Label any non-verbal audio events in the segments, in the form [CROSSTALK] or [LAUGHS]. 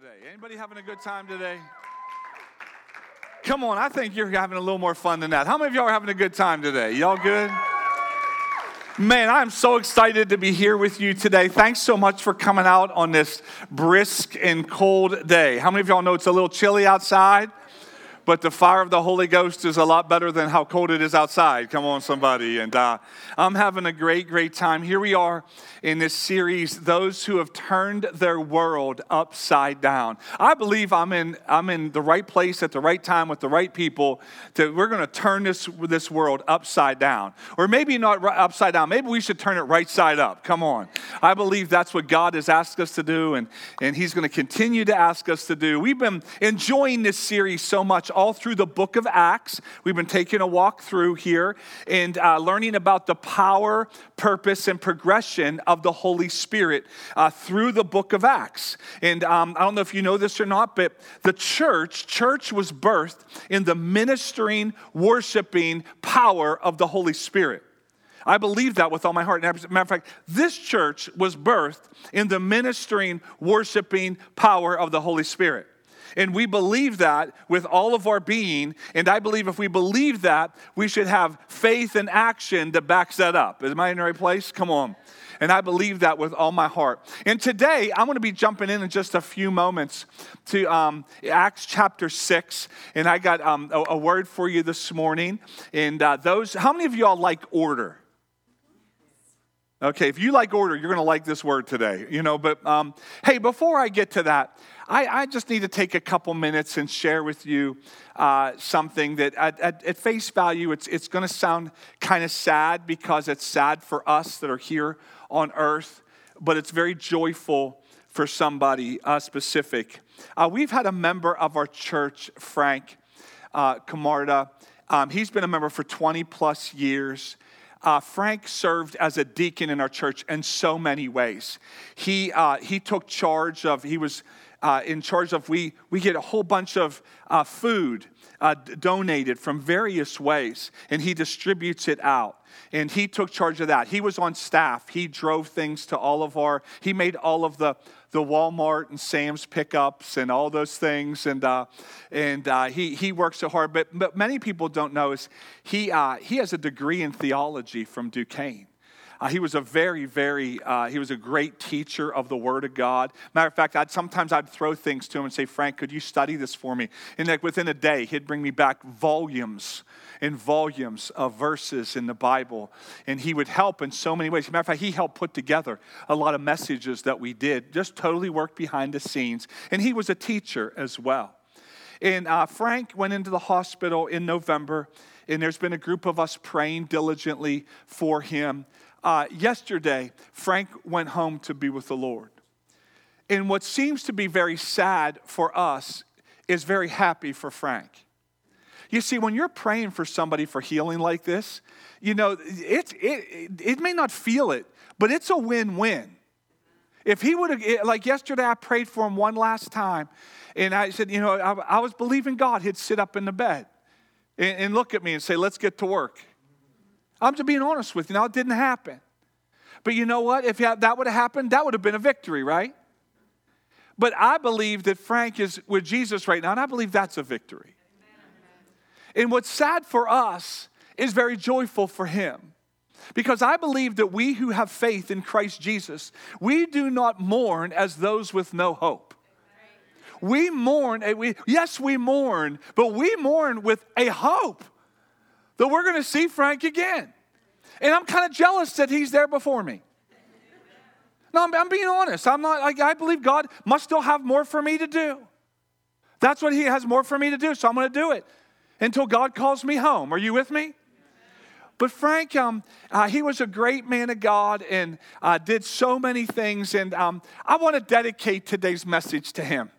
today? Anybody having a good time today? Come on, I think you're having a little more fun than that. How many of y'all are having a good time today? Y'all good? Man, I'm so excited to be here with you today. Thanks so much for coming out on this brisk and cold day. How many of y'all know it's a little chilly outside? But the fire of the Holy Ghost is a lot better than how cold it is outside. Come on, somebody. And uh, I'm having a great, great time. Here we are in this series, Those Who Have Turned Their World Upside Down. I believe I'm in, I'm in the right place at the right time with the right people. that we're going to turn this, this world upside down. Or maybe not right, upside down. Maybe we should turn it right side up. Come on. I believe that's what God has asked us to do, and, and He's going to continue to ask us to do. We've been enjoying this series so much all through the book of Acts. We've been taking a walk through here and uh, learning about the power, purpose, and progression of the Holy Spirit uh, through the book of Acts. And um, I don't know if you know this or not, but the church, church was birthed in the ministering, worshiping power of the Holy Spirit. I believe that with all my heart. As matter of fact, this church was birthed in the ministering, worshiping power of the Holy Spirit. And we believe that with all of our being. And I believe if we believe that, we should have faith and action that backs that up. Am I in the right place? Come on. And I believe that with all my heart. And today, I'm going to be jumping in in just a few moments to um, Acts chapter 6. And I got um, a, a, word for you this morning. And uh, those, how many of y'all like order? Okay, if you like order, you're going to like this word today, you know. But um, hey, before I get to that, I, I, just need to take a couple minutes and share with you uh, something that, at, at, at, face value, it's, it's going to sound kind of sad because it's sad for us that are here on earth, but it's very joyful for somebody uh, specific. Uh, we've had a member of our church, Frank uh, Camarda. Um, he's been a member for 20 plus years. Uh, Frank served as a deacon in our church in so many ways. He, uh, he took charge of, he was uh, in charge of, we, we get a whole bunch of uh, food uh, donated from various ways, and he distributes it out. And he took charge of that. He was on staff. He drove things to all of our, he made all of the, the Walmart and Sam's pickups and all those things. And, uh, and uh, he, he works so hard. But, but many people don't know is he, uh, he has a degree in theology from Duquesne. Uh, he was a very, very, uh, he was a great teacher of the Word of God. Matter of fact, I'd, sometimes I'd throw things to him and say, Frank, could you study this for me? And like within a day, he'd bring me back volumes and volumes of verses in the Bible. And he would help in so many ways. Matter of fact, he helped put together a lot of messages that we did, just totally worked behind the scenes. And he was a teacher as well. And uh, Frank went into the hospital in November, and there's been a group of us praying diligently for him. Uh, yesterday, Frank went home to be with the Lord. And what seems to be very sad for us is very happy for Frank. You see, when you're praying for somebody for healing like this, you know, it, it, it may not feel it, but it's a win win. If he would have, like yesterday, I prayed for him one last time, and I said, you know, I, I was believing God, he'd sit up in the bed and, and look at me and say, let's get to work. I'm just being honest with you. Now, it didn't happen. But you know what? If that would have happened, that would have been a victory, right? But I believe that Frank is with Jesus right now, and I believe that's a victory. And what's sad for us is very joyful for him. Because I believe that we who have faith in Christ Jesus, we do not mourn as those with no hope. We mourn, we, yes, we mourn, but we mourn with a hope that we're going to see Frank again. And I'm kind of jealous that he's there before me. No, I'm, I'm being honest. I'm not, like, I believe God must still have more for me to do. That's what he has more for me to do, so I'm going to do it until God calls me home. Are you with me? But Frank, um, uh, he was a great man of God and uh, did so many things. And um, I want to dedicate today's message to him.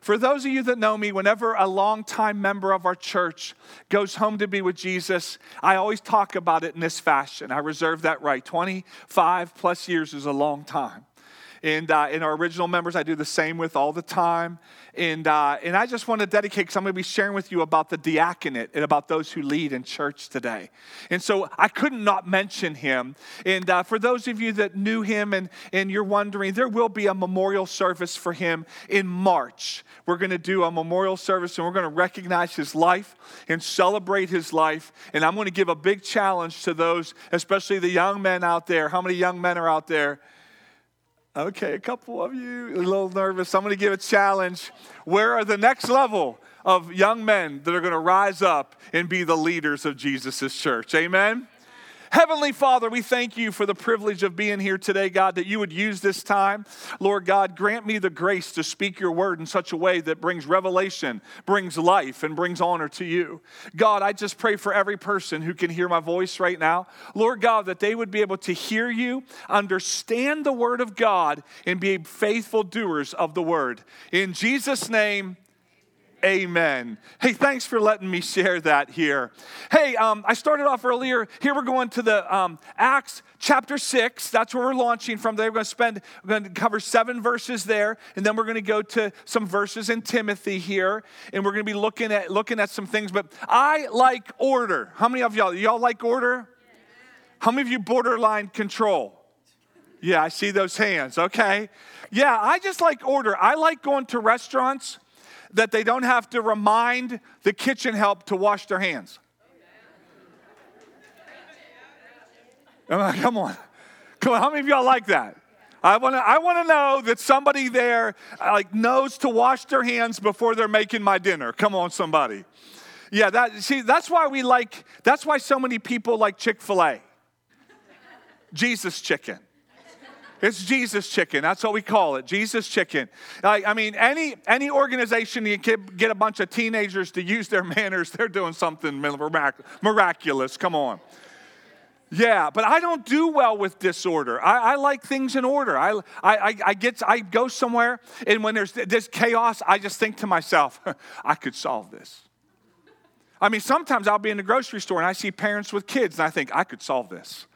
For those of you that know me, whenever a longtime member of our church goes home to be with Jesus, I always talk about it in this fashion. I reserve that right. 25 plus years is a long time. And, uh, and our original members, I do the same with all the time. And, uh, and I just want to dedicate, because I'm going to be sharing with you about the diaconate and about those who lead in church today. And so I couldn't not mention him. And uh, for those of you that knew him and, and you're wondering, there will be a memorial service for him in March. We're going to do a memorial service and we're going to recognize his life and celebrate his life. And I'm going to give a big challenge to those, especially the young men out there. How many young men are out there? Okay, a couple of you a little nervous. I'm going to give a challenge. Where are the next level of young men that are going to rise up and be the leaders of Jesus' church? Amen. Heavenly Father, we thank you for the privilege of being here today, God, that you would use this time. Lord God, grant me the grace to speak your word in such a way that brings revelation, brings life, and brings honor to you. God, I just pray for every person who can hear my voice right now. Lord God, that they would be able to hear you, understand the word of God, and be faithful doers of the word. In Jesus' name, Amen. Hey, thanks for letting me share that here. Hey, um, I started off earlier. Here we're going to the um, Acts chapter 6. That's where we're launching from. There we're going to spend, we're going to cover seven verses there, and then we're going to go to some verses in Timothy here, and we're going to be looking at looking at some things. But I like order. How many of y'all? Y'all like order? How many of you borderline control? Yeah, I see those hands. Okay. Yeah, I just like order. I like going to restaurants that they don't have to remind the kitchen help to wash their hands. Come on. Come on. How many of y'all like that? I want to I want to know that somebody there uh, like knows to wash their hands before they're making my dinner. Come on somebody. Yeah, that see that's why we like that's why so many people like Chick-fil-A. Jesus chicken. It's Jesus chicken. That's what we call it. Jesus chicken. Like, I mean, any any organization you get a bunch of teenagers to use their [LAUGHS] manners, they're doing something miraculous. Come on. Yeah, but I don't do well with disorder. I, I like things in order. I, I, I get I go somewhere, and when there's this chaos, I just think to myself, [LAUGHS] I could solve this. I mean, sometimes I'll be in the grocery store and I see parents with kids, and I think I could solve this.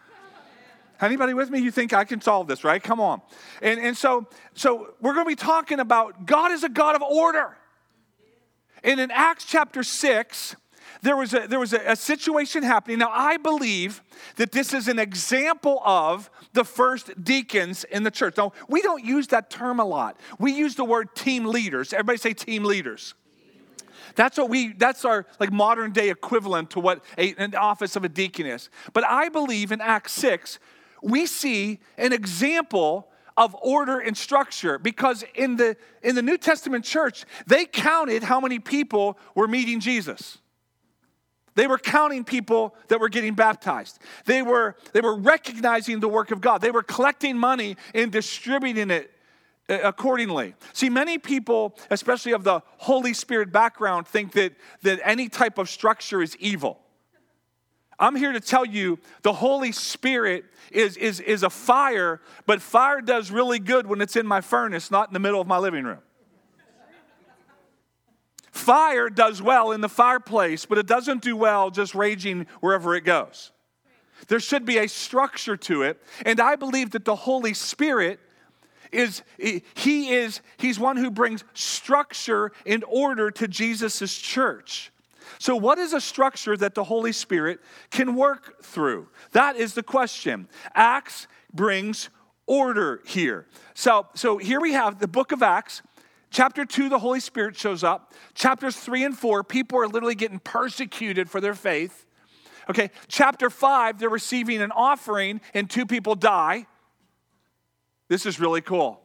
Anybody with me? You think I can solve this, right? Come on. And, and so, so we're going to be talking about God is a God of order. And in Acts chapter 6, there was, a, there was a, a situation happening. Now, I believe that this is an example of the first deacons in the church. Now, we don't use that term a lot. We use the word team leaders. Everybody say team leaders. That's what we, that's our like modern day equivalent to what a, an office of a deacon is. But I believe in Acts 6, we see an example of order and structure because in the in the New Testament church they counted how many people were meeting Jesus. They were counting people that were getting baptized. They were they were recognizing the work of God. They were collecting money and distributing it uh, accordingly. See, many people, especially of the Holy Spirit background, think that, that any type of structure is evil. I'm here to tell you the Holy Spirit is, is, is a fire, but fire does really good when it's in my furnace, not in the middle of my living room. Fire does well in the fireplace, but it doesn't do well just raging wherever it goes. There should be a structure to it, and I believe that the Holy Spirit is he is he's one who brings structure and order to Jesus' church. So, what is a structure that the Holy Spirit can work through? That is the question. Acts brings order here. So, so here we have the book of Acts. Chapter 2, the Holy Spirit shows up. Chapters 3 and 4, people are literally getting persecuted for their faith. Okay, chapter 5, they're receiving an offering and two people die. This is really cool.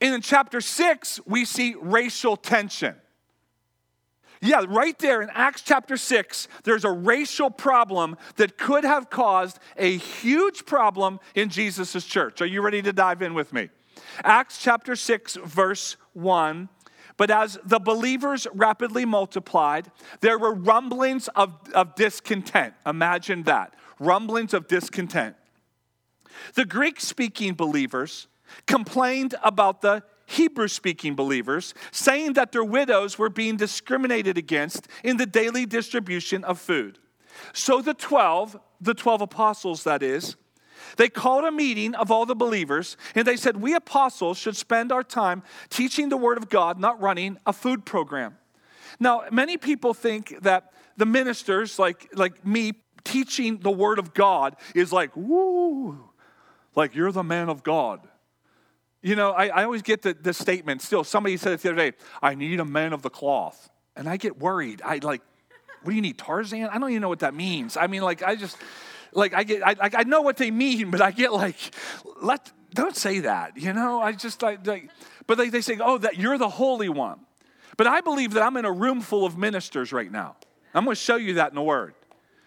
And in chapter 6, we see racial tension. Yeah, right there in Acts chapter 6, there's a racial problem that could have caused a huge problem in Jesus' church. Are you ready to dive in with me? Acts chapter 6, verse 1. But as the believers rapidly multiplied, there were rumblings of, of discontent. Imagine that rumblings of discontent. The Greek speaking believers complained about the Hebrew speaking believers, saying that their widows were being discriminated against in the daily distribution of food. So the 12, the 12 apostles that is, They called a meeting of all the believers and they said, We apostles should spend our time teaching the Word of God, not running a food program. Now, many people think that the ministers, like, like me, teaching the Word of God is like, woo, like you're the man of God. You know, I, I always get the, the statement still. Somebody said it the other day, I need a man of the cloth. And I get worried. I like, what do you need, Tarzan? I don't even know what that means. I mean, like, I just, like, I get, I, I know what they mean, but I get like, let, don't say that, you know? I just, like, like but they, they say, oh, that you're the Holy One. But I believe that I'm in a room full of ministers right now. I'm going to show you that in the Word.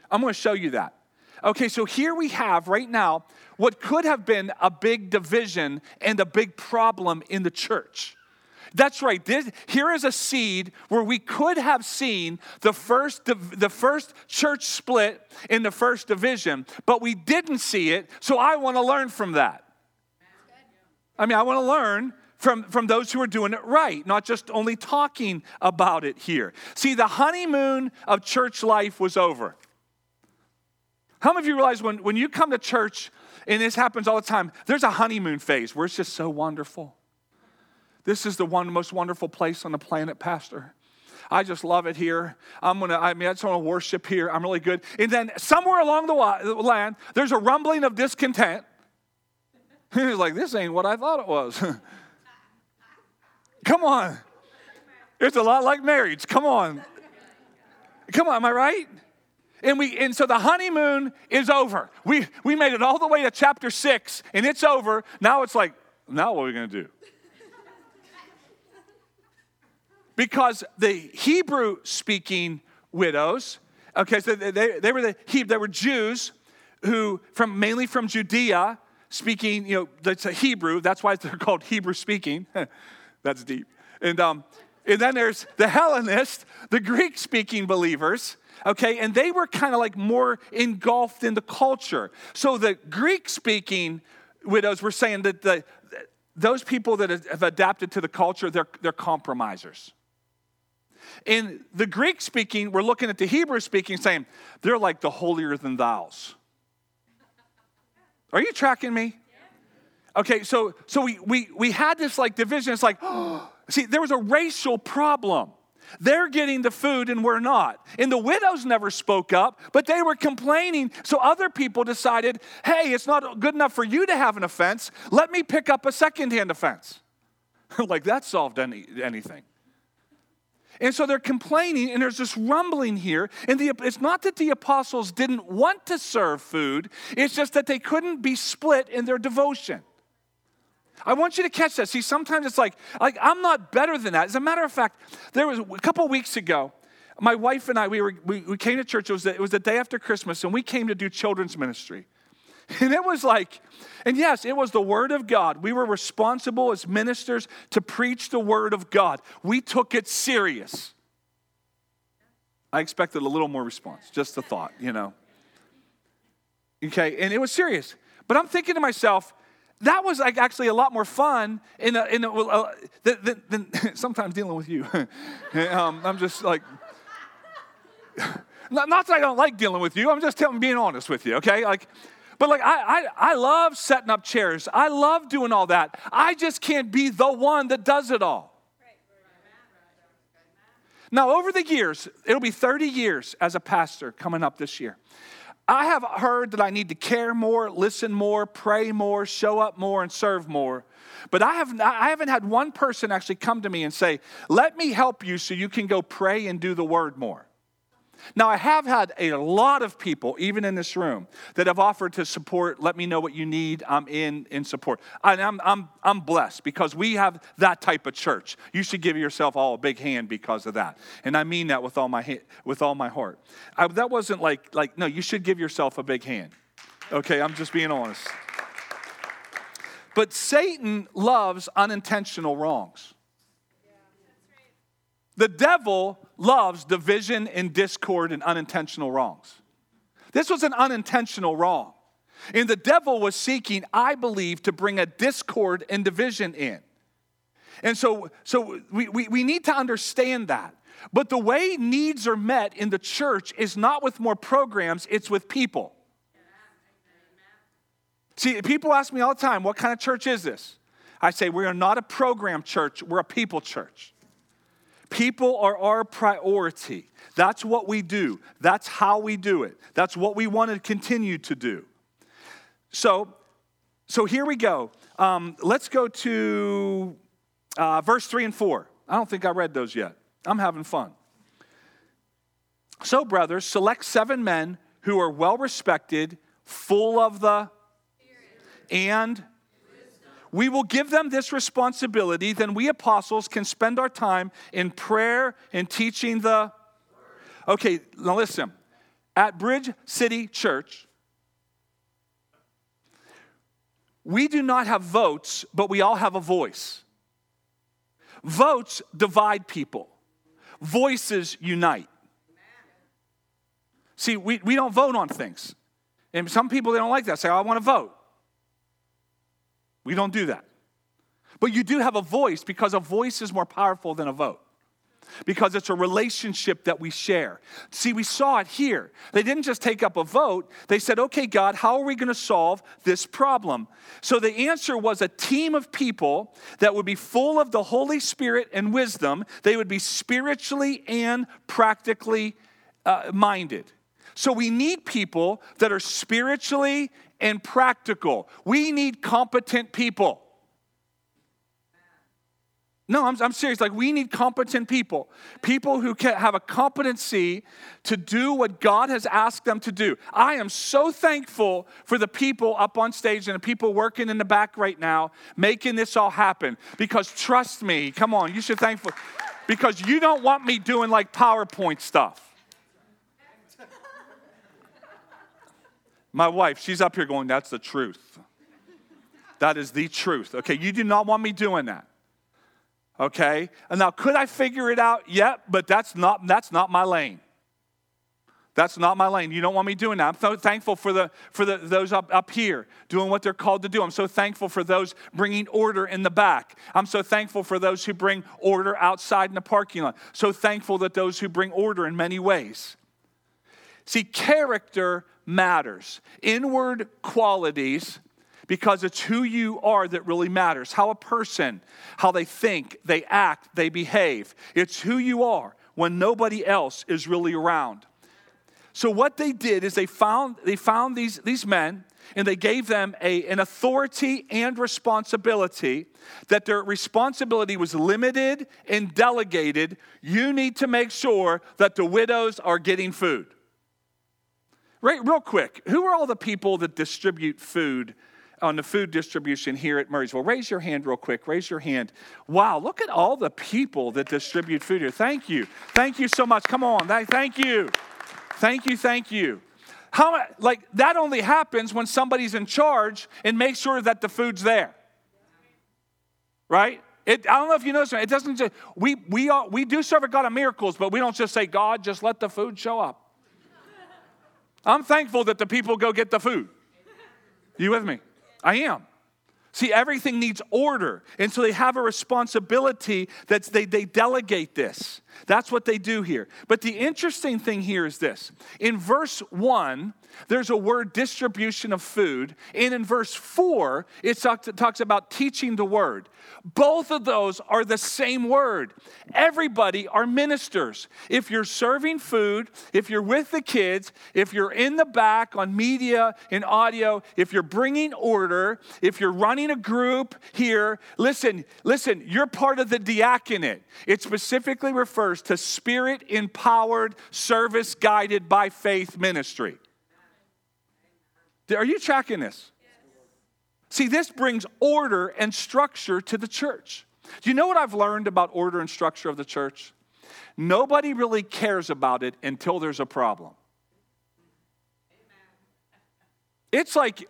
I'm going to show you that. Okay, so here we have right now what could have been a big division and a big problem in the church. That's right. This, here is a seed where we could have seen the first, the first church split in the first division, but we didn't see it. So I want to learn from that. I mean, I want to learn from, from those who are doing it right, not just only talking about it here. See, the honeymoon of church life was over. How many of you realize when, when you come to church, and this happens all the time, there's a honeymoon phase where it's just so wonderful. This is the one most wonderful place on the planet, Pastor. I just love it here. I'm gonna, I mean, I just want to worship here. I'm really good. And then somewhere along the land, there's a rumbling of discontent. [LAUGHS] He's like, this ain't what I thought it was. [LAUGHS] Come on. It's a lot like marriage. Come on. Come on, am I right? And we and so the honeymoon is over. We we made it all the way to chapter 6 and it's over. Now it's like, now what are we to do? Because the Hebrew speaking widows, okay, so they, they were the they were Jews who from mainly from Judea speaking, you know, that's a Hebrew, that's why they're [LAUGHS] called Hebrew speaking. [LAUGHS] that's deep. And um and then there's the Hellenists, the Greek speaking believers okay? And they were kind of like more engulfed in the culture. So the Greek speaking widows were saying that the, those people that have adapted to the culture, they're, they're compromisers. In the Greek speaking, we're looking at the Hebrew speaking, saying they're like the holier than thou's. Are you tracking me? Okay, so so we we we had this like division. It's like, oh, [GASPS] see, there was a racial problem. They're getting the food and we're not. And the widows never spoke up, but they were complaining. So other people decided, hey, it's not good enough for you to have an offense. Let me pick up a secondhand offense. [LAUGHS] like that solved any, anything. And so they're complaining, and there's this rumbling here. And the, it's not that the apostles didn't want to serve food, it's just that they couldn't be split in their devotion. I want you to catch that. See, sometimes it's like, like I'm not better than that. As a matter of fact, there was a couple weeks ago, my wife and I, we, were, we, we came to church. It was, the, it was the day after Christmas, and we came to do children's ministry. [LAUGHS] And it was like, and yes, it was the Word of God. We were responsible as ministers to preach the Word of God. We took it serious. I expected a little more response, just a thought, you know. Okay, and it was serious. But I'm thinking to myself, that was like actually a lot more fun in a, in a, uh, than, than, [LAUGHS] sometimes dealing with you. [LAUGHS] um, I'm just like, [LAUGHS] not, not, that I don't like dealing with you. I'm just telling, being honest with you. Okay, like, but like I, I I love setting up chairs. I love doing all that. I just can't be the one that does it all. Now, over the years, it'll be 30 years as a pastor coming up this year. I have heard that I need to care more, listen more, pray more, show up more, and serve more. But I, have, I haven't had one person actually come to me and say, Let me help you so you can go pray and do the word more. Now, I have had a lot of people, even in this room, that have offered to support, let me know what you need, I'm in, in support. And I'm, I'm, I'm blessed because we have that type of church. You should give yourself all a big hand because of that. And I mean that with all my, with all my heart. I, that wasn't like, like, no, you should give yourself a big hand. Okay, I'm just being honest. But Satan loves unintentional wrongs. The devil loves division and discord and unintentional wrongs. This was an unintentional wrong. And the devil was seeking, I believe, to bring a discord and division in. And so, so we, we, we need to understand that. But the way needs are met in the church is not with more programs, it's with people. See, people ask me all the time, what kind of church is this? I say, we are not a program church, we're a people church. People are our priority. That's what we do. That's how we do it. That's what we want to continue to do. So, so here we go. Um, let's go to uh, verse 3 and 4. I don't think I read those yet. I'm having fun. So, brothers, select seven men who are well respected, full of the and we will give them this responsibility, then we apostles can spend our time in prayer and teaching the. Okay, now listen. At Bridge City Church, we do not have votes, but we all have a voice. Votes divide people, voices unite. See, we, we don't vote on things. And some people, they don't like that. Say, oh, I want to vote. We don't do that. But you do have a voice because a voice is more powerful than a vote. Because it's a relationship that we share. See, we saw it here. They didn't just take up a vote. They said, okay, God, how are we going to solve this problem? So the answer was a team of people that would be full of the Holy Spirit and wisdom. They would be spiritually and practically uh, minded. So we need people that are spiritually and practical. We need competent people. No, I'm, I'm serious. Like, we need competent people. People who can have a competency to do what God has asked them to do. I am so thankful for the people up on stage and the people working in the back right now making this all happen. Because trust me, come on, you should thankful. Because you don't want me doing like PowerPoint stuff. My wife, she's up here going, That's the truth. That is the truth. Okay, you do not want me doing that. Okay? And now could I figure it out? Yeah, but that's not that's not my lane. That's not my lane. You don't want me doing that. I'm so thankful for, the, for the, those up, up here doing what they're called to do. I'm so thankful for those bringing order in the back. I'm so thankful for those who bring order outside in the parking lot. So thankful that those who bring order in many ways. See, character matters. Inward qualities, because it's who you are that really matters. How a person, how they think, they act, they behave. It's who you are when nobody else is really around. So what they did is they found they found these, these men and they gave them a, an authority and responsibility that their responsibility was limited and delegated. You need to make sure that the widows are getting food. Right, real quick, who are all the people that distribute food on the food distribution here at Murrysville? Raise your hand real quick. Raise your hand. Wow, look at all the people that distribute food here. Thank you. Thank you so much. Come on. Thank you. Thank you. Thank you. How like that only happens when somebody's in charge and makes sure that the food's there. Right? It, I don't know if you notice, it doesn't just, we, we, are, we do serve a God of miracles, but we don't just say, God, just let the food show up. I'm thankful that the people go get the food. You with me? I am. See, everything needs order. And so they have a responsibility that they, they delegate this. That's what they do here. But the interesting thing here is this in verse 1, there's a word distribution of food. And in verse 4, it talks about teaching the word. Both of those are the same word. Everybody are ministers. If you're serving food, if you're with the kids, if you're in the back on media and audio, if you're bringing order, if you're running a group here, listen, listen, you're part of the diaconate. It specifically refers to spirit empowered, service guided by faith ministry. Are you tracking this? See, this brings order and structure to the church. Do you know what I've learned about order and structure of the church? Nobody really cares about it until there's a problem. It's like,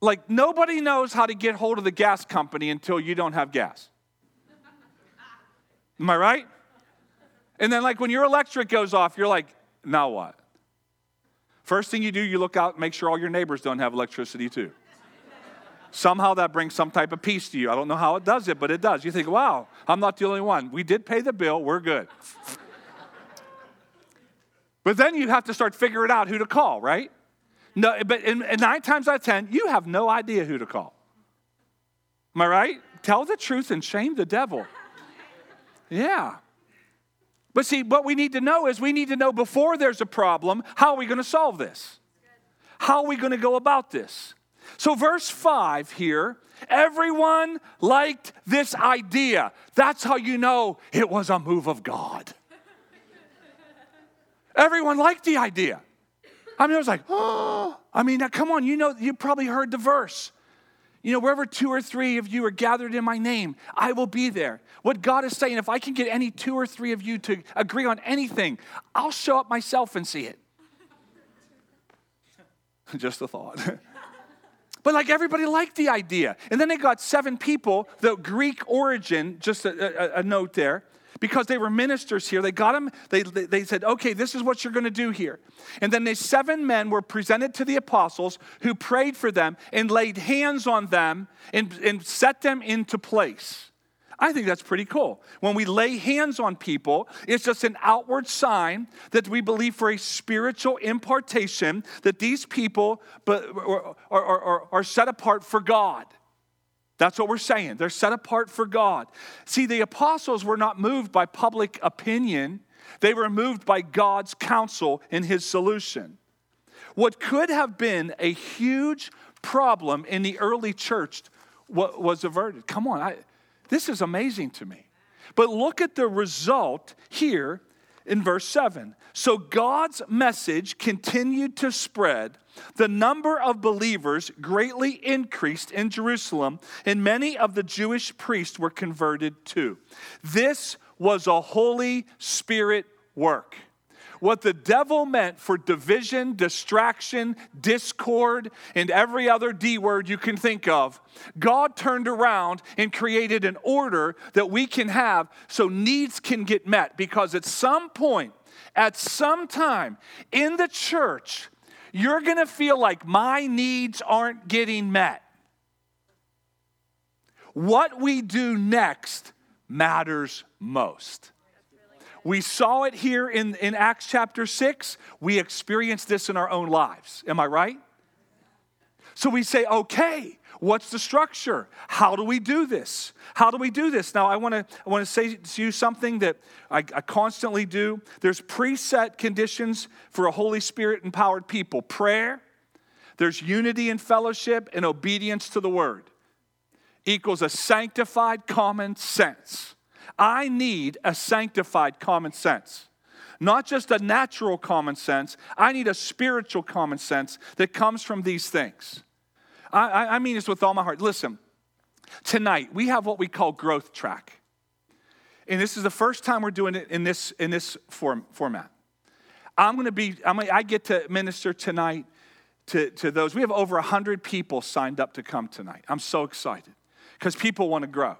like nobody knows how to get hold of the gas company until you don't have gas. Am I right? And then, like, when your electric goes off, you're like, now what? First thing you do, you look out make sure all your neighbors don't have electricity too. Somehow that brings some type of peace to you. I don't know how it does it, but it does. You think, wow, I'm not the only one. We did pay the bill, we're good. but then you have to start figuring out who to call, right? No, but in, in nine times out of ten, you have no idea who to call. Am I right? Tell the truth and shame the devil. Yeah. But see, what we need to know is we need to know before there's a problem, how are we going to solve this? How are we going to go about this? So, verse 5 here, everyone liked this idea. That's how you know it was a move of God. everyone liked the idea. I mean, I was like, oh, [GASPS] I mean, now, come on, you know, you probably heard the verse. You know, wherever two or three of you are gathered in my name, I will be there. What God is saying, if I can get any two or three of you to agree on anything, I'll show up myself and see it. [LAUGHS] Just a thought. [LAUGHS] but like everybody liked the idea. And then they got seven people, the Greek origin, just a, a, a note there because they were ministers here. They got them, they, they said, okay, this is what you're going to do here. And then these seven men were presented to the apostles who prayed for them and laid hands on them and, and set them into place. I think that's pretty cool. When we lay hands on people, it's just an outward sign that we believe for a spiritual impartation that these people are, are, are, are set apart for God. That's what we're saying. They're set apart for God. See, the apostles were not moved by public opinion, they were moved by God's counsel in his solution. What could have been a huge problem in the early church was averted. Come on, I, this is amazing to me. But look at the result here in verse 7. So God's message continued to spread. The number of believers greatly increased in Jerusalem, and many of the Jewish priests were converted too. This was a Holy Spirit work. What the devil meant for division, distraction, discord, and every other D word you can think of, God turned around and created an order that we can have so needs can get met. Because at some point, at some time in the church, you're going to feel like my needs aren't getting met. What we do next matters most. We saw it here in, in Acts chapter 6. We experienced this in our own lives. Am I right? So we say, okay, what's the structure? How do we do this? How do we do this? Now, I want to I want to say to you something that I, I constantly do. There's preset conditions for a Holy Spirit empowered people prayer, there's unity and fellowship, and obedience to the word equals a sanctified common sense. I need a sanctified common sense. Not just a natural common sense, I need a spiritual common sense that comes from these things. I, I mean this with all my heart. Listen, tonight we have what we call growth track. And this is the first time we're doing it in this, in this form, format. I'm going to be, I'm gonna, I get to minister tonight to, to those. We have over 100 people signed up to come tonight. I'm so excited because people want to grow.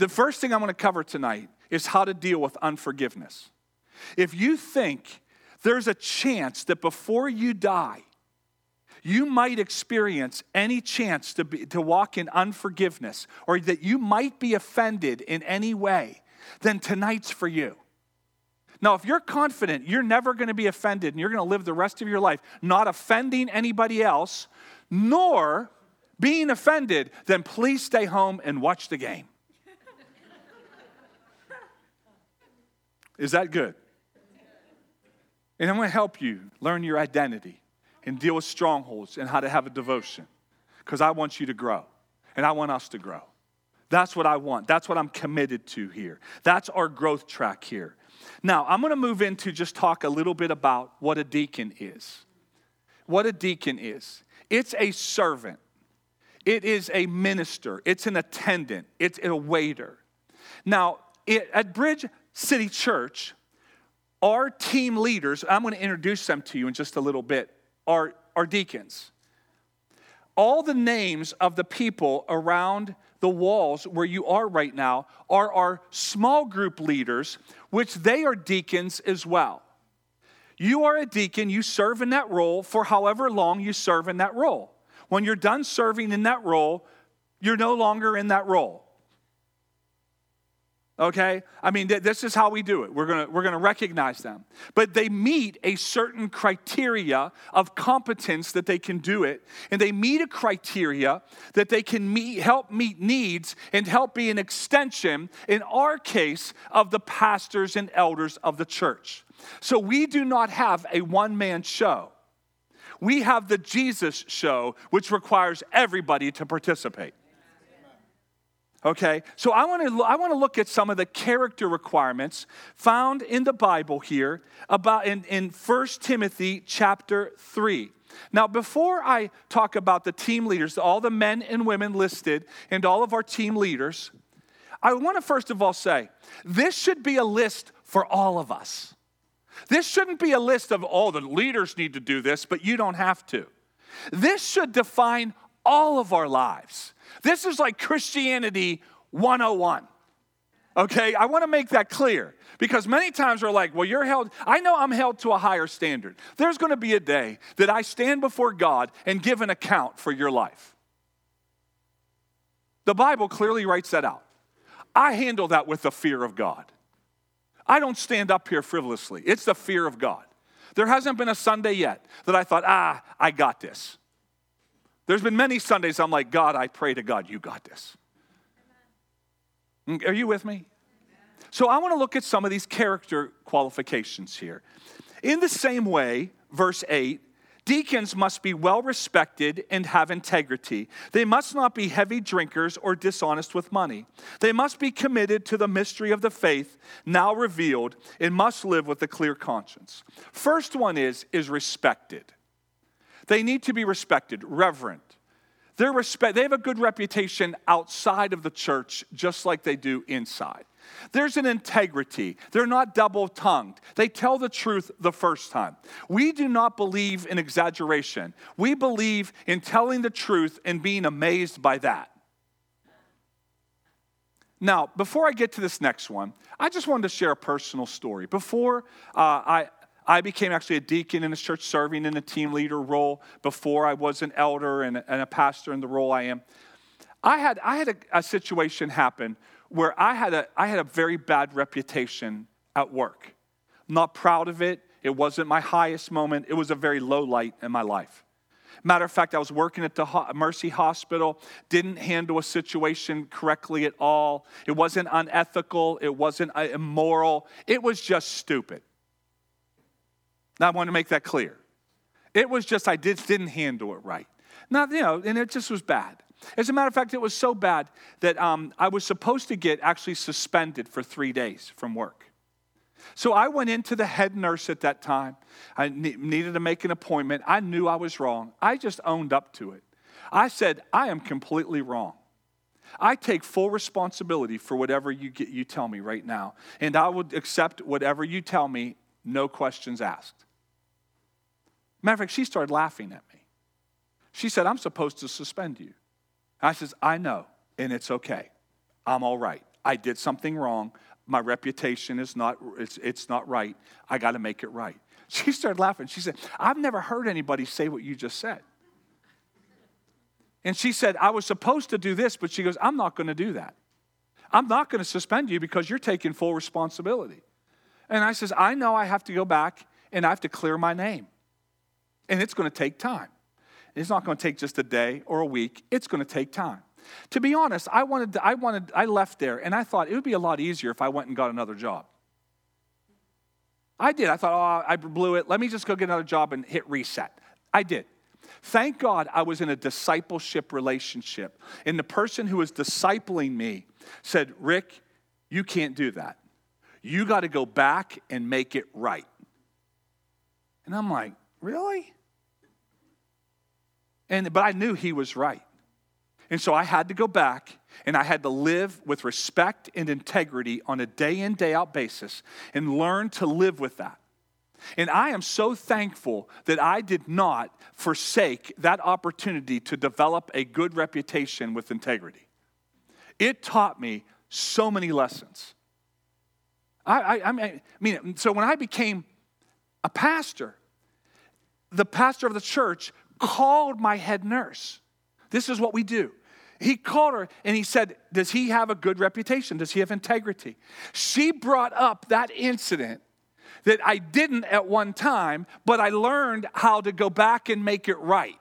The first thing I'm going to cover tonight is how to deal with unforgiveness. If you think there's a chance that before you die, you might experience any chance to, be, to walk in unforgiveness or that you might be offended in any way, then tonight's for you. Now, if you're confident you're never going to be offended and you're going to live the rest of your life not offending anybody else, nor being offended, then please stay home and watch the game. Is that good? And I'm going to help you learn your identity and deal with strongholds and how to have a devotion because I want you to grow and I want us to grow. That's what I want. That's what I'm committed to here. That's our growth track here. Now, I'm going to move into just talk a little bit about what a deacon is. What a deacon is it's a servant, it is a minister, it's an attendant, it's a waiter. Now, it, at Bridge City Church, our team leaders, I'm going to introduce them to you in just a little bit, are, are deacons. All the names of the people around the walls where you are right now are our small group leaders, which they are deacons as well. You are a deacon, you serve in that role for however long you serve in that role. When you're done serving in that role, you're no longer in that role. Okay? I mean, th- this is how we do it. We're gonna, we're gonna recognize them. But they meet a certain criteria of competence that they can do it. And they meet a criteria that they can meet, help meet needs and help be an extension, in our case, of the pastors and elders of the church. So we do not have a one man show. We have the Jesus show, which requires everybody to participate. Okay, so I want to I want to look at some of the character requirements found in the Bible here about in, in 1 Timothy chapter 3. Now, before I talk about the team leaders, all the men and women listed, and all of our team leaders, I want to first of all say this should be a list for all of us. This shouldn't be a list of all oh, the leaders need to do this, but you don't have to. This should define all of our lives. This is like Christianity 101. Okay, I want to make that clear because many times we're like, well, you're held, I know I'm held to a higher standard. There's going to be a day that I stand before God and give an account for your life. The Bible clearly writes that out. I handle that with the fear of God. I don't stand up here frivolously, it's the fear of God. There hasn't been a Sunday yet that I thought, ah, I got this. There's been many Sundays I'm like, God, I pray to God, you got this. Mm, are you with me? So I want to look at some of these character qualifications here. In the same way, verse 8, deacons must be well respected and have integrity. They must not be heavy drinkers or dishonest with money. They must be committed to the mystery of the faith now revealed and must live with a clear conscience. First one is is respected. They need to be respected, reverent. They're respect, they have a good reputation outside of the church, just like they do inside. There's an integrity. They're not double tongued. They tell the truth the first time. We do not believe in exaggeration. We believe in telling the truth and being amazed by that. Now, before I get to this next one, I just wanted to share a personal story. Before uh, I, I became actually a deacon in this church, serving in a team leader role before I was an elder and a, and a pastor in the role I am. I had, I had a, a situation happen where I had, a, I had a very bad reputation at work. not proud of it. It wasn't my highest moment. It was a very low light in my life. Matter of fact, I was working at the Mercy Hospital, didn't handle a situation correctly at all. It wasn't unethical, it wasn't uh, immoral, it was just stupid. Now, I want to make that clear. It was just I did, didn't handle it right. Now, you know, and it just was bad. As a matter of fact, it was so bad that um, I was supposed to get actually suspended for three days from work. So I went into the head nurse at that time. I ne- needed to make an appointment. I knew I was wrong. I just owned up to it. I said, I am completely wrong. I take full responsibility for whatever you, get, you tell me right now, and I would accept whatever you tell me, no questions asked. Matter of fact, she started laughing at me. She said, I'm supposed to suspend you. I says, I know, and it's okay. I'm all right. I did something wrong. My reputation is not, it's, it's not right. I got to make it right. [LAUGHS] She started laughing. She said, I've never heard anybody say what you just said. And she said, I was supposed to do this, but she goes, I'm not going to do that. I'm not going to suspend you because you're taking full responsibility. And I says, I know I have to go back and I have to clear my name and it's going to take time. It's not going to take just a day or a week. It's going to take time. To be honest, I wanted, to, I wanted, I left there, and I thought it would be a lot easier if I went and got another job. I did. I thought, oh, I blew it. Let me just go get another job and hit reset. I did. Thank God I was in a discipleship relationship. And the person who was discipling me said, Rick, you can't do that. You got to go back and make it right. And I'm like, really? And, but I knew he was right. And so I had to go back and I had to live with respect and integrity on a day in, day out basis and learn to live with that. And I am so thankful that I did not forsake that opportunity to develop a good reputation with integrity. It taught me so many lessons. I, I, I mean, so when I became a pastor, the pastor of the church called my head nurse. This is what we do. he called her and he said, Does he have a good reputation? Does he have integrity? She brought up that incident that I didn't at one time, but I learned how to go back and make it right.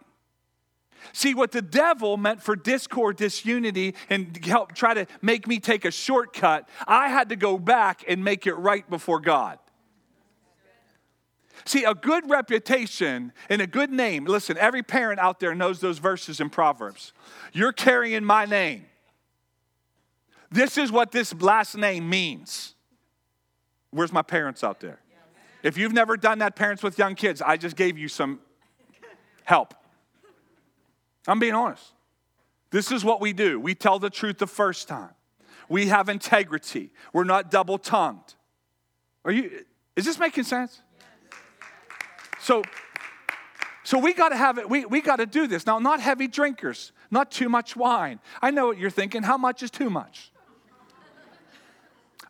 See, what the devil meant for discord, disunity, and help try to make me take a shortcut, I had to go back and make it right before God. See, a good reputation and a good name, listen, every parent out there knows those verses in Proverbs. You're carrying my name. This is what this last name means. Where's my parents out there? If you've never done that, parents with young kids, I just gave you some help. I'm being honest. This is what we do. We tell the truth the first time. We have integrity. We're not double tongued. Are you, is this making sense? So, so we got to have it, we, we got to do this. Now, not heavy drinkers, not too much wine. I know what you're thinking. How much is too much?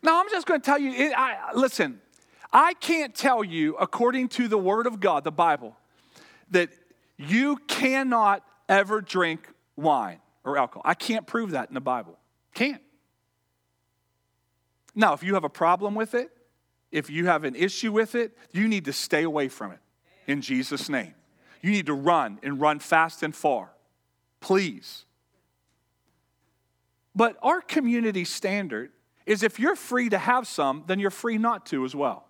Now, I'm just going to tell you, I, listen, I can't tell you, according to the Word of God, the Bible, that you cannot ever drink wine or alcohol. I can't prove that in the Bible. Can't. Now, if you have a problem with it, if you have an issue with it, you need to stay away from it in Jesus' name. You need to run and run fast and far. Please. But our community standard is if you're free to have some, then you're free not to as well.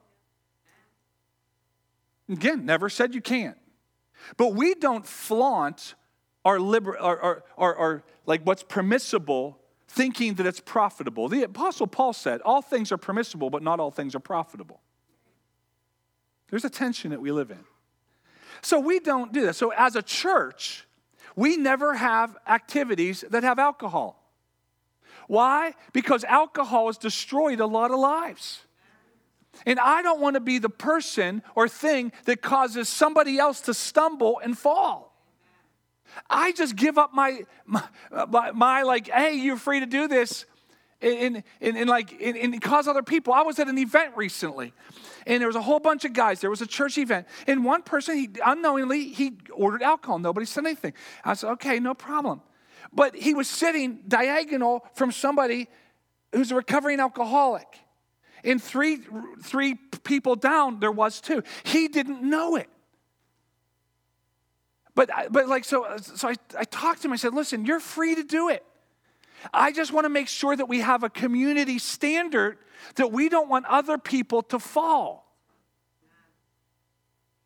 Again, never said you can't. But we don't flaunt our, liber- our, our, our, our, like what's permissible thinking that it's profitable. The Apostle Paul said, All things are permissible, but not all things are profitable. There's a tension that we live in. So we don't do that. So as a church, we never have activities that have alcohol. Why? Because alcohol has destroyed a lot of lives. And I don't want to be the person or thing that causes somebody else to stumble and fall. I just give up my, my, my, like, hey, you're free to do this. And, and, and like, and, and cause other people. I was at an event recently, and there was a whole bunch of guys. There was a church event, and one person, he unknowingly, he ordered alcohol. Nobody said anything. I said, okay, no problem. But he was sitting diagonal from somebody who's a recovering alcoholic. And three, three people down, there was two. He didn't know it. But, but like, so, so I, I talked to him. I said, listen, you're free to do it. I just want to make sure that we have a community standard that we don't want other people to fall.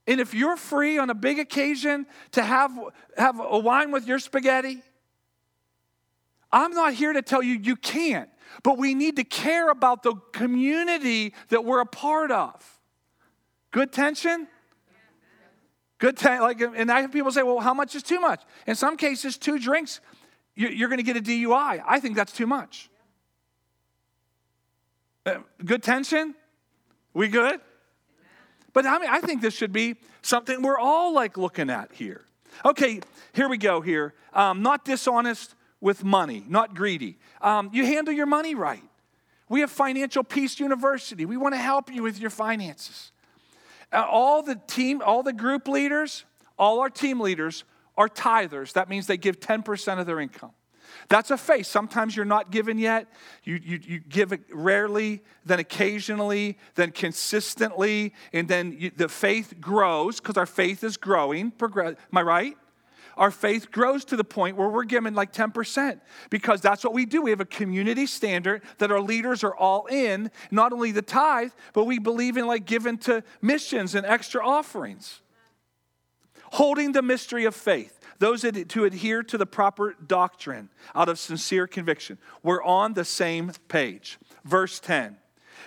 And if you're free on a big occasion to have, have a wine with your spaghetti, I'm not here to tell you you can't. But we need to care about the community that we're a part of. Good tension? Good time, like, and I have people say, well, how much is too much? In some cases, two drinks, you're going to get a DUI. I think that's too much. Uh, good tension? We good? But I mean, I think this should be something we're all like looking at here. Okay, here we go. Here, um, not dishonest with money, not greedy. Um, you handle your money right. We have Financial Peace University. We want to help you with your finances. Uh, all the team, all the group leaders, all our team leaders are tithers. That means they give 10% of their income. That's a faith. Sometimes you're not given yet. You, you, you give it rarely, then occasionally, then consistently, and then you, the faith grows because our faith is growing. Progress, am I right? our faith grows to the point where we're given like 10% because that's what we do. We have a community standard that our leaders are all in, not only the tithe, but we believe in like giving to missions and extra offerings. Holding the mystery of faith, those to adhere to the proper doctrine out of sincere conviction. We're on the same page. Verse 10.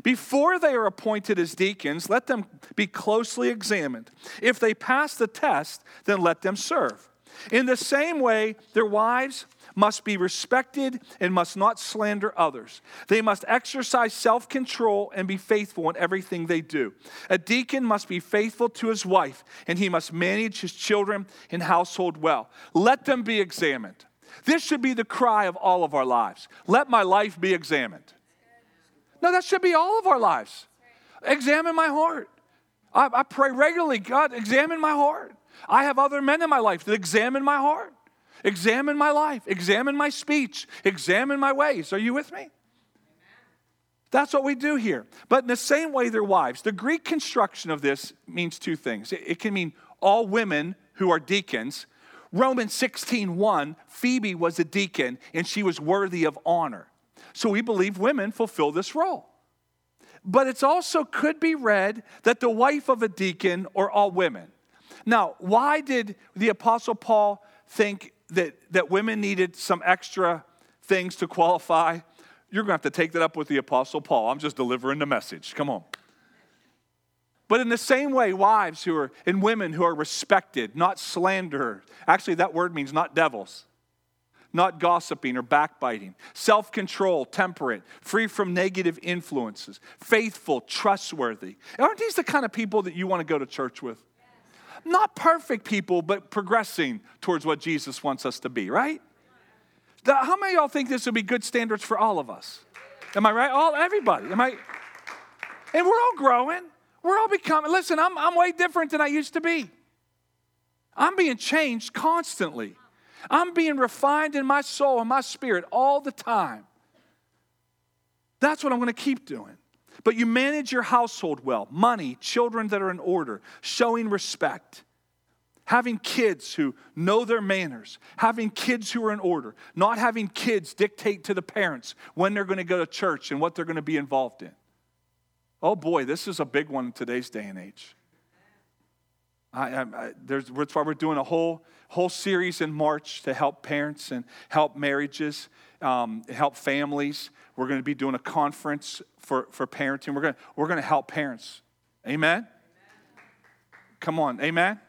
Before they are appointed as deacons, let them be closely examined. If they pass the test, then let them serve. In the same way, their wives must be respected and must not slander others. They must exercise self control and be faithful in everything they do. A deacon must be faithful to his wife, and he must manage his children and household well. Let them be examined. This should be the cry of all of our lives. Let my life be examined. No, that should be all of our lives. Examine my heart. I, I pray regularly God, examine my heart. I have other men in my life that examine my heart. Examine my life, examine my speech, examine my ways. Are you with me? That's what we do here. But in the same way, their wives. The Greek construction of this means two things. It can mean all women who are deacons. Romans 16 1, Phoebe was a deacon and she was worthy of honor. So we believe women fulfill this role. But it's also could be read that the wife of a deacon or all women. Now, why did the Apostle Paul think that, that women needed some extra things to qualify? You're going to have to take that up with the Apostle Paul. I'm just delivering the message. Come on. But in the same way, wives who are and women who are respected, not slanderers. Actually, that word means not devils, not gossiping or backbiting, self control, temperate, free from negative influences, faithful, trustworthy. Aren't these the kind of people that you want to go to church with? Not perfect people, but progressing towards what Jesus wants us to be, right? How many of y'all think this would be good standards for all of us? Am I right? All everybody. Am I? And we're all growing. We're all becoming. Listen, I'm, I'm way different than I used to be. I'm being changed constantly. I'm being refined in my soul and my spirit all the time. That's what I'm going to keep doing. But you manage your household well money, children that are in order, showing respect having kids who know their manners, having kids who are in order, not having kids dictate to the parents when they're going to go to church and what they're going to be involved in. Oh boy, this is a big one in today's day and age. I, I, I, that's why we're doing a whole, whole series in March to help parents and help marriages, um, help families. We're going to be doing a conference for, for parenting. We're going we're going to help parents. Amen? Amen? Come on, amen?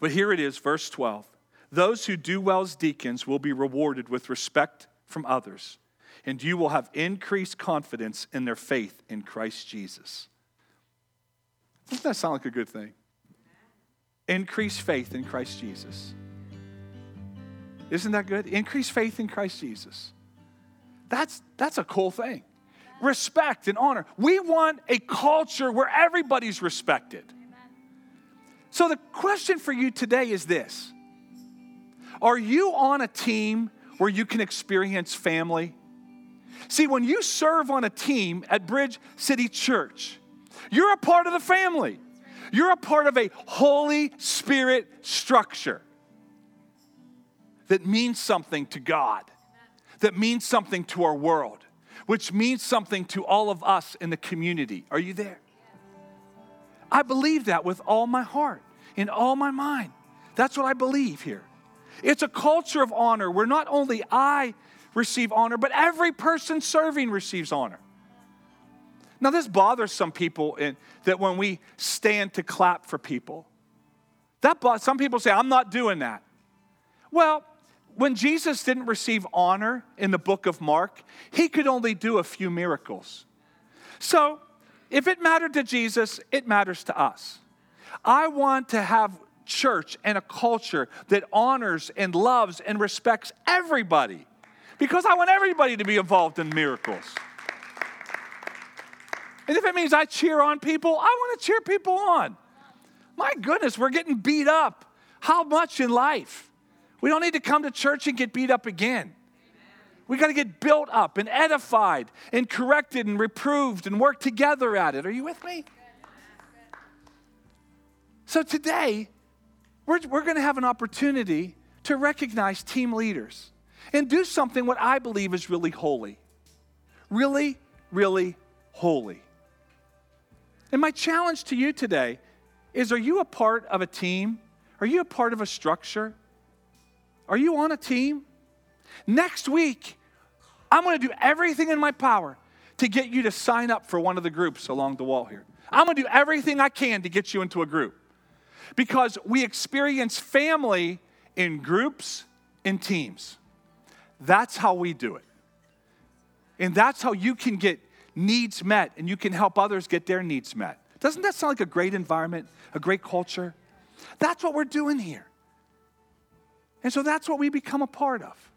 But here it is, verse 12. Those who do well as deacons will be rewarded with respect from others, and you will have increased confidence in their faith in Christ Jesus. Doesn't that sound like a good thing? Increase faith in Christ Jesus. Isn't that good? Increase faith in Christ Jesus. That's, that's a cool thing. Respect and honor. We want a culture where everybody's respected. So, the question for you today is this Are you on a team where you can experience family? See, when you serve on a team at Bridge City Church, you're a part of the family. You're a part of a Holy Spirit structure that means something to God, that means something to our world, which means something to all of us in the community. Are you there? I believe that with all my heart in all my mind. That's what I believe here. It's a culture of honor where not only I receive honor, but every person serving receives honor. Now, this bothers some people in, that when we stand to clap for people, that some people say, I'm not doing that. Well, when Jesus didn't receive honor in the book of Mark, he could only do a few miracles. So, if it mattered to Jesus, it matters to us. I want to have church and a culture that honors and loves and respects everybody because I want everybody to be involved in miracles. And if it means I cheer on people, I want to cheer people on. My goodness, we're getting beat up. How much in life? We don't need to come to church and get beat up again. We got to get built up and edified and corrected and reproved and work together at it. Are you with me? So today, we're, we're going to have an opportunity to recognize team leaders and do something what I believe is really holy. Really, really holy. And my challenge to you today is are you a part of a team? Are you a part of a structure? Are you on a team? Next week, I'm going to do everything in my power to get you to sign up for one of the groups along the wall here. I'm going to do everything I can to get you into a group because we experience family in groups in teams. That's how we do it. And that's how you can get needs met and you can help others get their needs met. Doesn't that sound like a great environment, a great culture? That's what we're doing here. And so that's what we become a part of.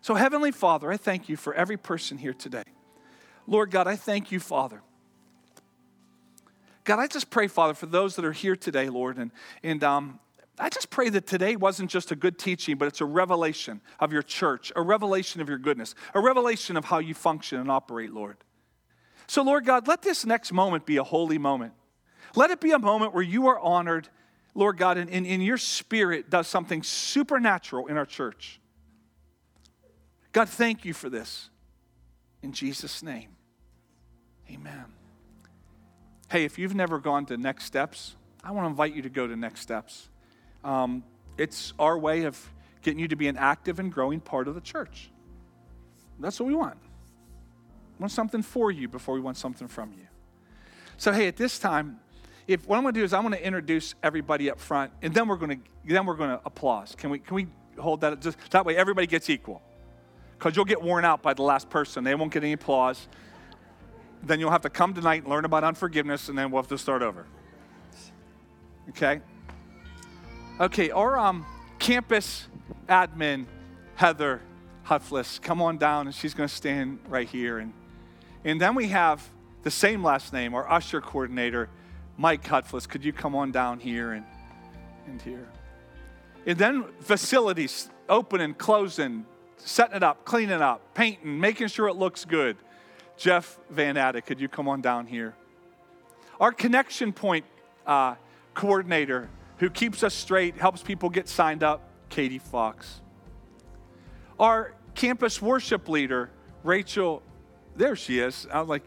So, Heavenly Father, I thank you for every person here today. Lord God, I thank you, Father God, I just pray, Father, for those that are here today, Lord, and, and um, I just pray that today wasn't just a good teaching, but it's a revelation of your church, a revelation of your goodness, a revelation of how you function and operate, Lord. So, Lord God, let this next moment be a holy moment. Let it be a moment where you are honored, Lord God, and in, your spirit does something supernatural in our church. God, thank you for this. In Jesus' name, amen. Hey, if you've never gone to Next Steps, I want to invite you to go to Next Steps. Um, it's our way of getting you to be an active and growing part of the church. That's what we want. Want something for you before we want something from you. So, hey, at this time, if what I'm going to do is I'm going to introduce everybody up front, and then we're going to then we're going to applause. Can we can we hold that just that way everybody gets equal? Because you'll get worn out by the last person. They won't get any applause. Then you'll have to come tonight and learn about unforgiveness, and then we'll have to start over. Okay. Okay, our um, campus admin, Heather Hutfless, come on down, and she's going to stand right here. And, and then we have the same last name, our usher coordinator, Mike Hutfless. Could you come on down here and, and here? And then facilities, opening, closing, setting it up, cleaning up, painting, making sure it looks good. Jeff Van Adde, could you come on down here? Our connection point uh, coordinator, who keeps us straight, helps people get signed up, Katie Fox. Our campus worship leader, Rachel, there she is. I was like,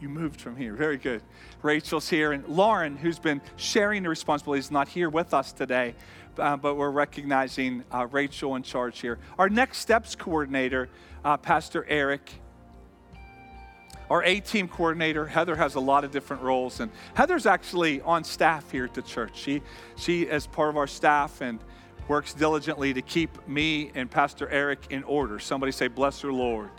you moved from here. Very good. Rachel's here. And Lauren, who's been sharing the responsibilities, is not here with us today, uh, but we're recognizing uh, Rachel in charge here. Our next steps coordinator, uh, Pastor Eric. Our A team coordinator, Heather, has a lot of different roles. And Heather's actually on staff here at the church. She, she is part of our staff and works diligently to keep me and Pastor Eric in order. Somebody say, Bless her, Lord.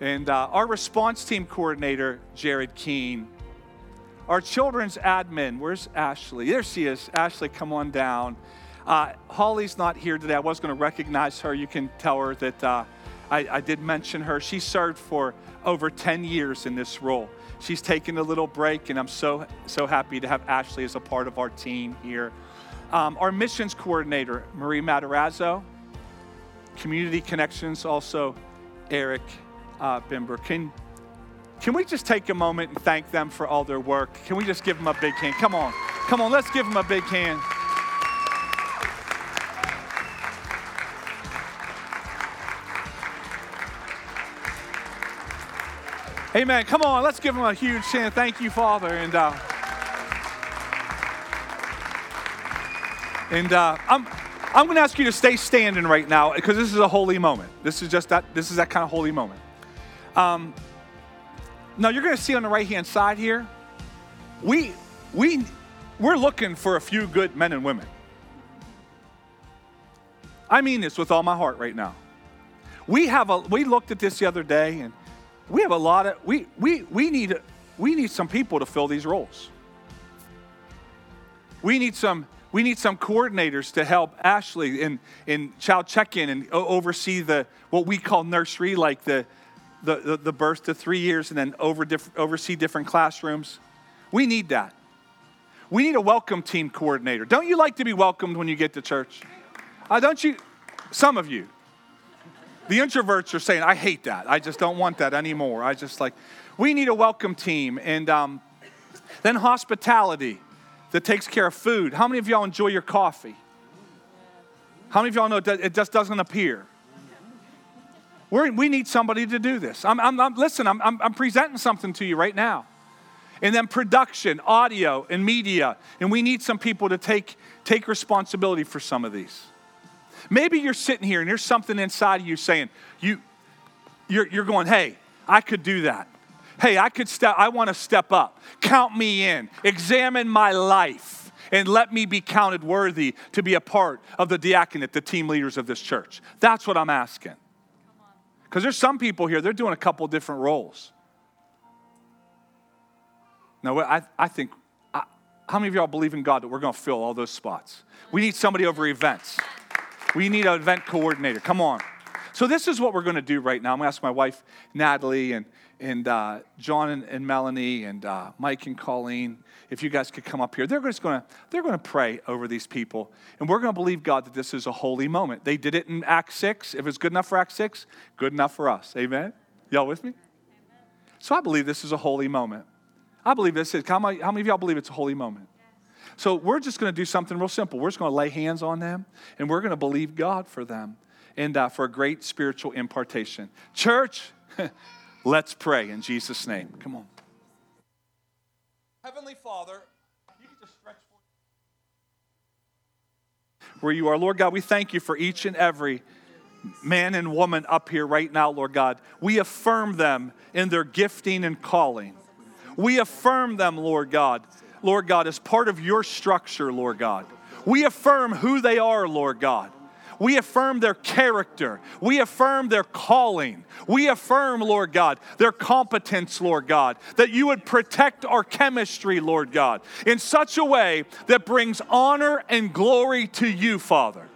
And uh, our response team coordinator, Jared Keene. Our children's admin, where's Ashley? There she is. Ashley, come on down. Uh, Holly's not here today. I was going to recognize her. You can tell her that uh, I, I did mention her. She served for over 10 years in this role. She's taken a little break, and I'm so, so happy to have Ashley as a part of our team here. Um, our missions coordinator, Marie Matarazzo. Community Connections, also Eric uh, Bimber. Can, can we just take a moment and thank them for all their work? Can we just give them a big hand? Come on. Come on, let's give them a big hand. Amen. Come on, let's give them a huge hand. Thank you, Father. And uh, and uh, I'm I'm going to ask you to stay standing right now because this is a holy moment. This is just that this is that kind of holy moment. Um, now you're going to see on the right hand side here, we we we're looking for a few good men and women. I mean this with all my heart right now. We have a we looked at this the other day and we have a lot of we we we need we need some people to fill these roles. We need some we need some coordinators to help Ashley in, in child check-in and oversee the what we call nursery, like the the, the, the birth to three years and then over diff- oversee different classrooms. We need that. We need a welcome team coordinator. Don't you like to be welcomed when you get to church? Uh, don't you? Some of you. The introverts are saying, I hate that. I just don't want that anymore. I just like, we need a welcome team. And um, then hospitality that takes care of food. How many of y'all enjoy your coffee? How many of y'all know it just doesn't appear? We're, we need somebody to do this. I'm, I'm, I'm listen, I'm, I'm, presenting something to you right now. And then production, audio, and media. And we need some people to take, take responsibility for some of these. Maybe you're sitting here and there's something inside of you saying, you, you're, you're going, hey, I could do that. Hey, I could step, I want to step up. Count me in. Examine my life and let me be counted worthy to be a part of the diaconate, the team leaders of this church. That's what I'm asking. Because there's some people here, they're doing a couple different roles. Now, I, I think, I, how many of y'all believe in God that we're going to fill all those spots? We need somebody over events. We need an event coordinator. Come on. So, this is what we're going to do right now. I'm going to ask my wife, Natalie, and, and uh, John and, and, Melanie, and uh, Mike and Colleen, if you guys could come up here. They're just going to, they're going to pray over these people. And we're going to believe, God, that this is a holy moment. They did it in Acts 6. If it's good enough for Acts 6, good enough for us. Amen? Y'all with me? So, I believe this is a holy moment. I believe this is. How many, how many of y'all believe it's a holy moment? So, we're just going to do something real simple. We're just going to lay hands on them, and we're going to believe God for them and uh, for a great spiritual impartation. Church, [LAUGHS] let's pray in Jesus' name. Come on. Heavenly Father, you can just stretch where you are. Lord God, we thank you for each and every man and woman up here right now, Lord God. We affirm them in their gifting and calling. We affirm them, Lord God, Lord God, as part of your structure, Lord God. We affirm who they are, Lord God. We affirm their character. We affirm their calling. We affirm, Lord God, their competence, Lord God, that you would protect our chemistry, Lord God, in such a way that brings honor and glory to you, Father.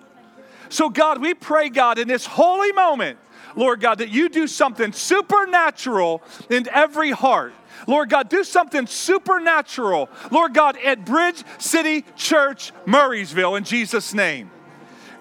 So, God, we pray, God, in this holy moment, Lord God, that you do something supernatural in every heart. Lord God, do something supernatural, Lord God, at Bridge City Church, Murrysville, in Jesus' name.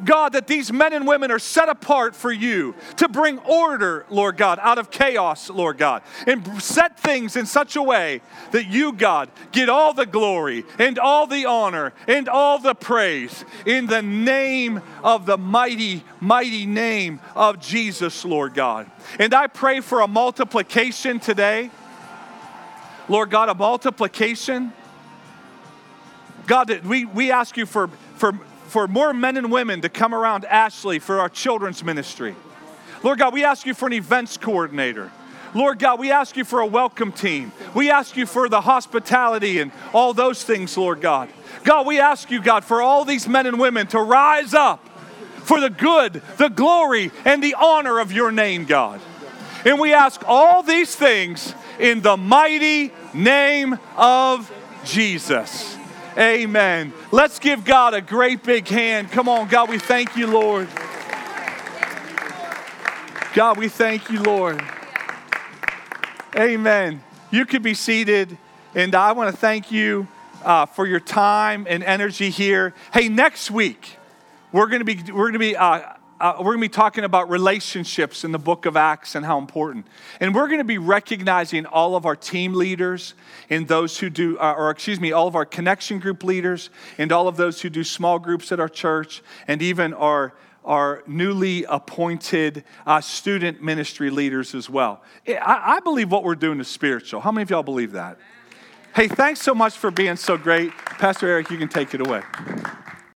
God, that these men and women are set apart for you to bring order, Lord God, out of chaos, Lord God, and set things in such a way that you, God, get all the glory and all the honor and all the praise in the name of the mighty, mighty name of Jesus, Lord God. And I pray for a multiplication today. Lord God, a multiplication. God, we, we ask you for, for for more men and women to come around Ashley for our children's ministry. Lord God, we ask you for an events coordinator. Lord God, we ask you for a welcome team. We ask you for the hospitality and all those things, Lord God. God, we ask you, God, for all these men and women to rise up for the good, the glory, and the honor of your name, God. And we ask all these things in the mighty name of Jesus. Amen. Let's give God a great big hand. Come on, God, we thank you, Lord. God, we thank you, Lord. Amen. You could be seated, and I want to thank you uh, for your time and energy here. Hey, next week we're going to be we're going to be uh, uh, we're going to be talking about relationships in the book of Acts and how important. And we're going to be recognizing all of our team leaders and those who do, uh, or excuse me, all of our connection group leaders and all of those who do small groups at our church and even our our newly appointed uh, student ministry leaders as well. I, I believe what we're doing is spiritual. How many of y'all believe that? Hey, thanks so much for being so great. Pastor Eric, you can take it away.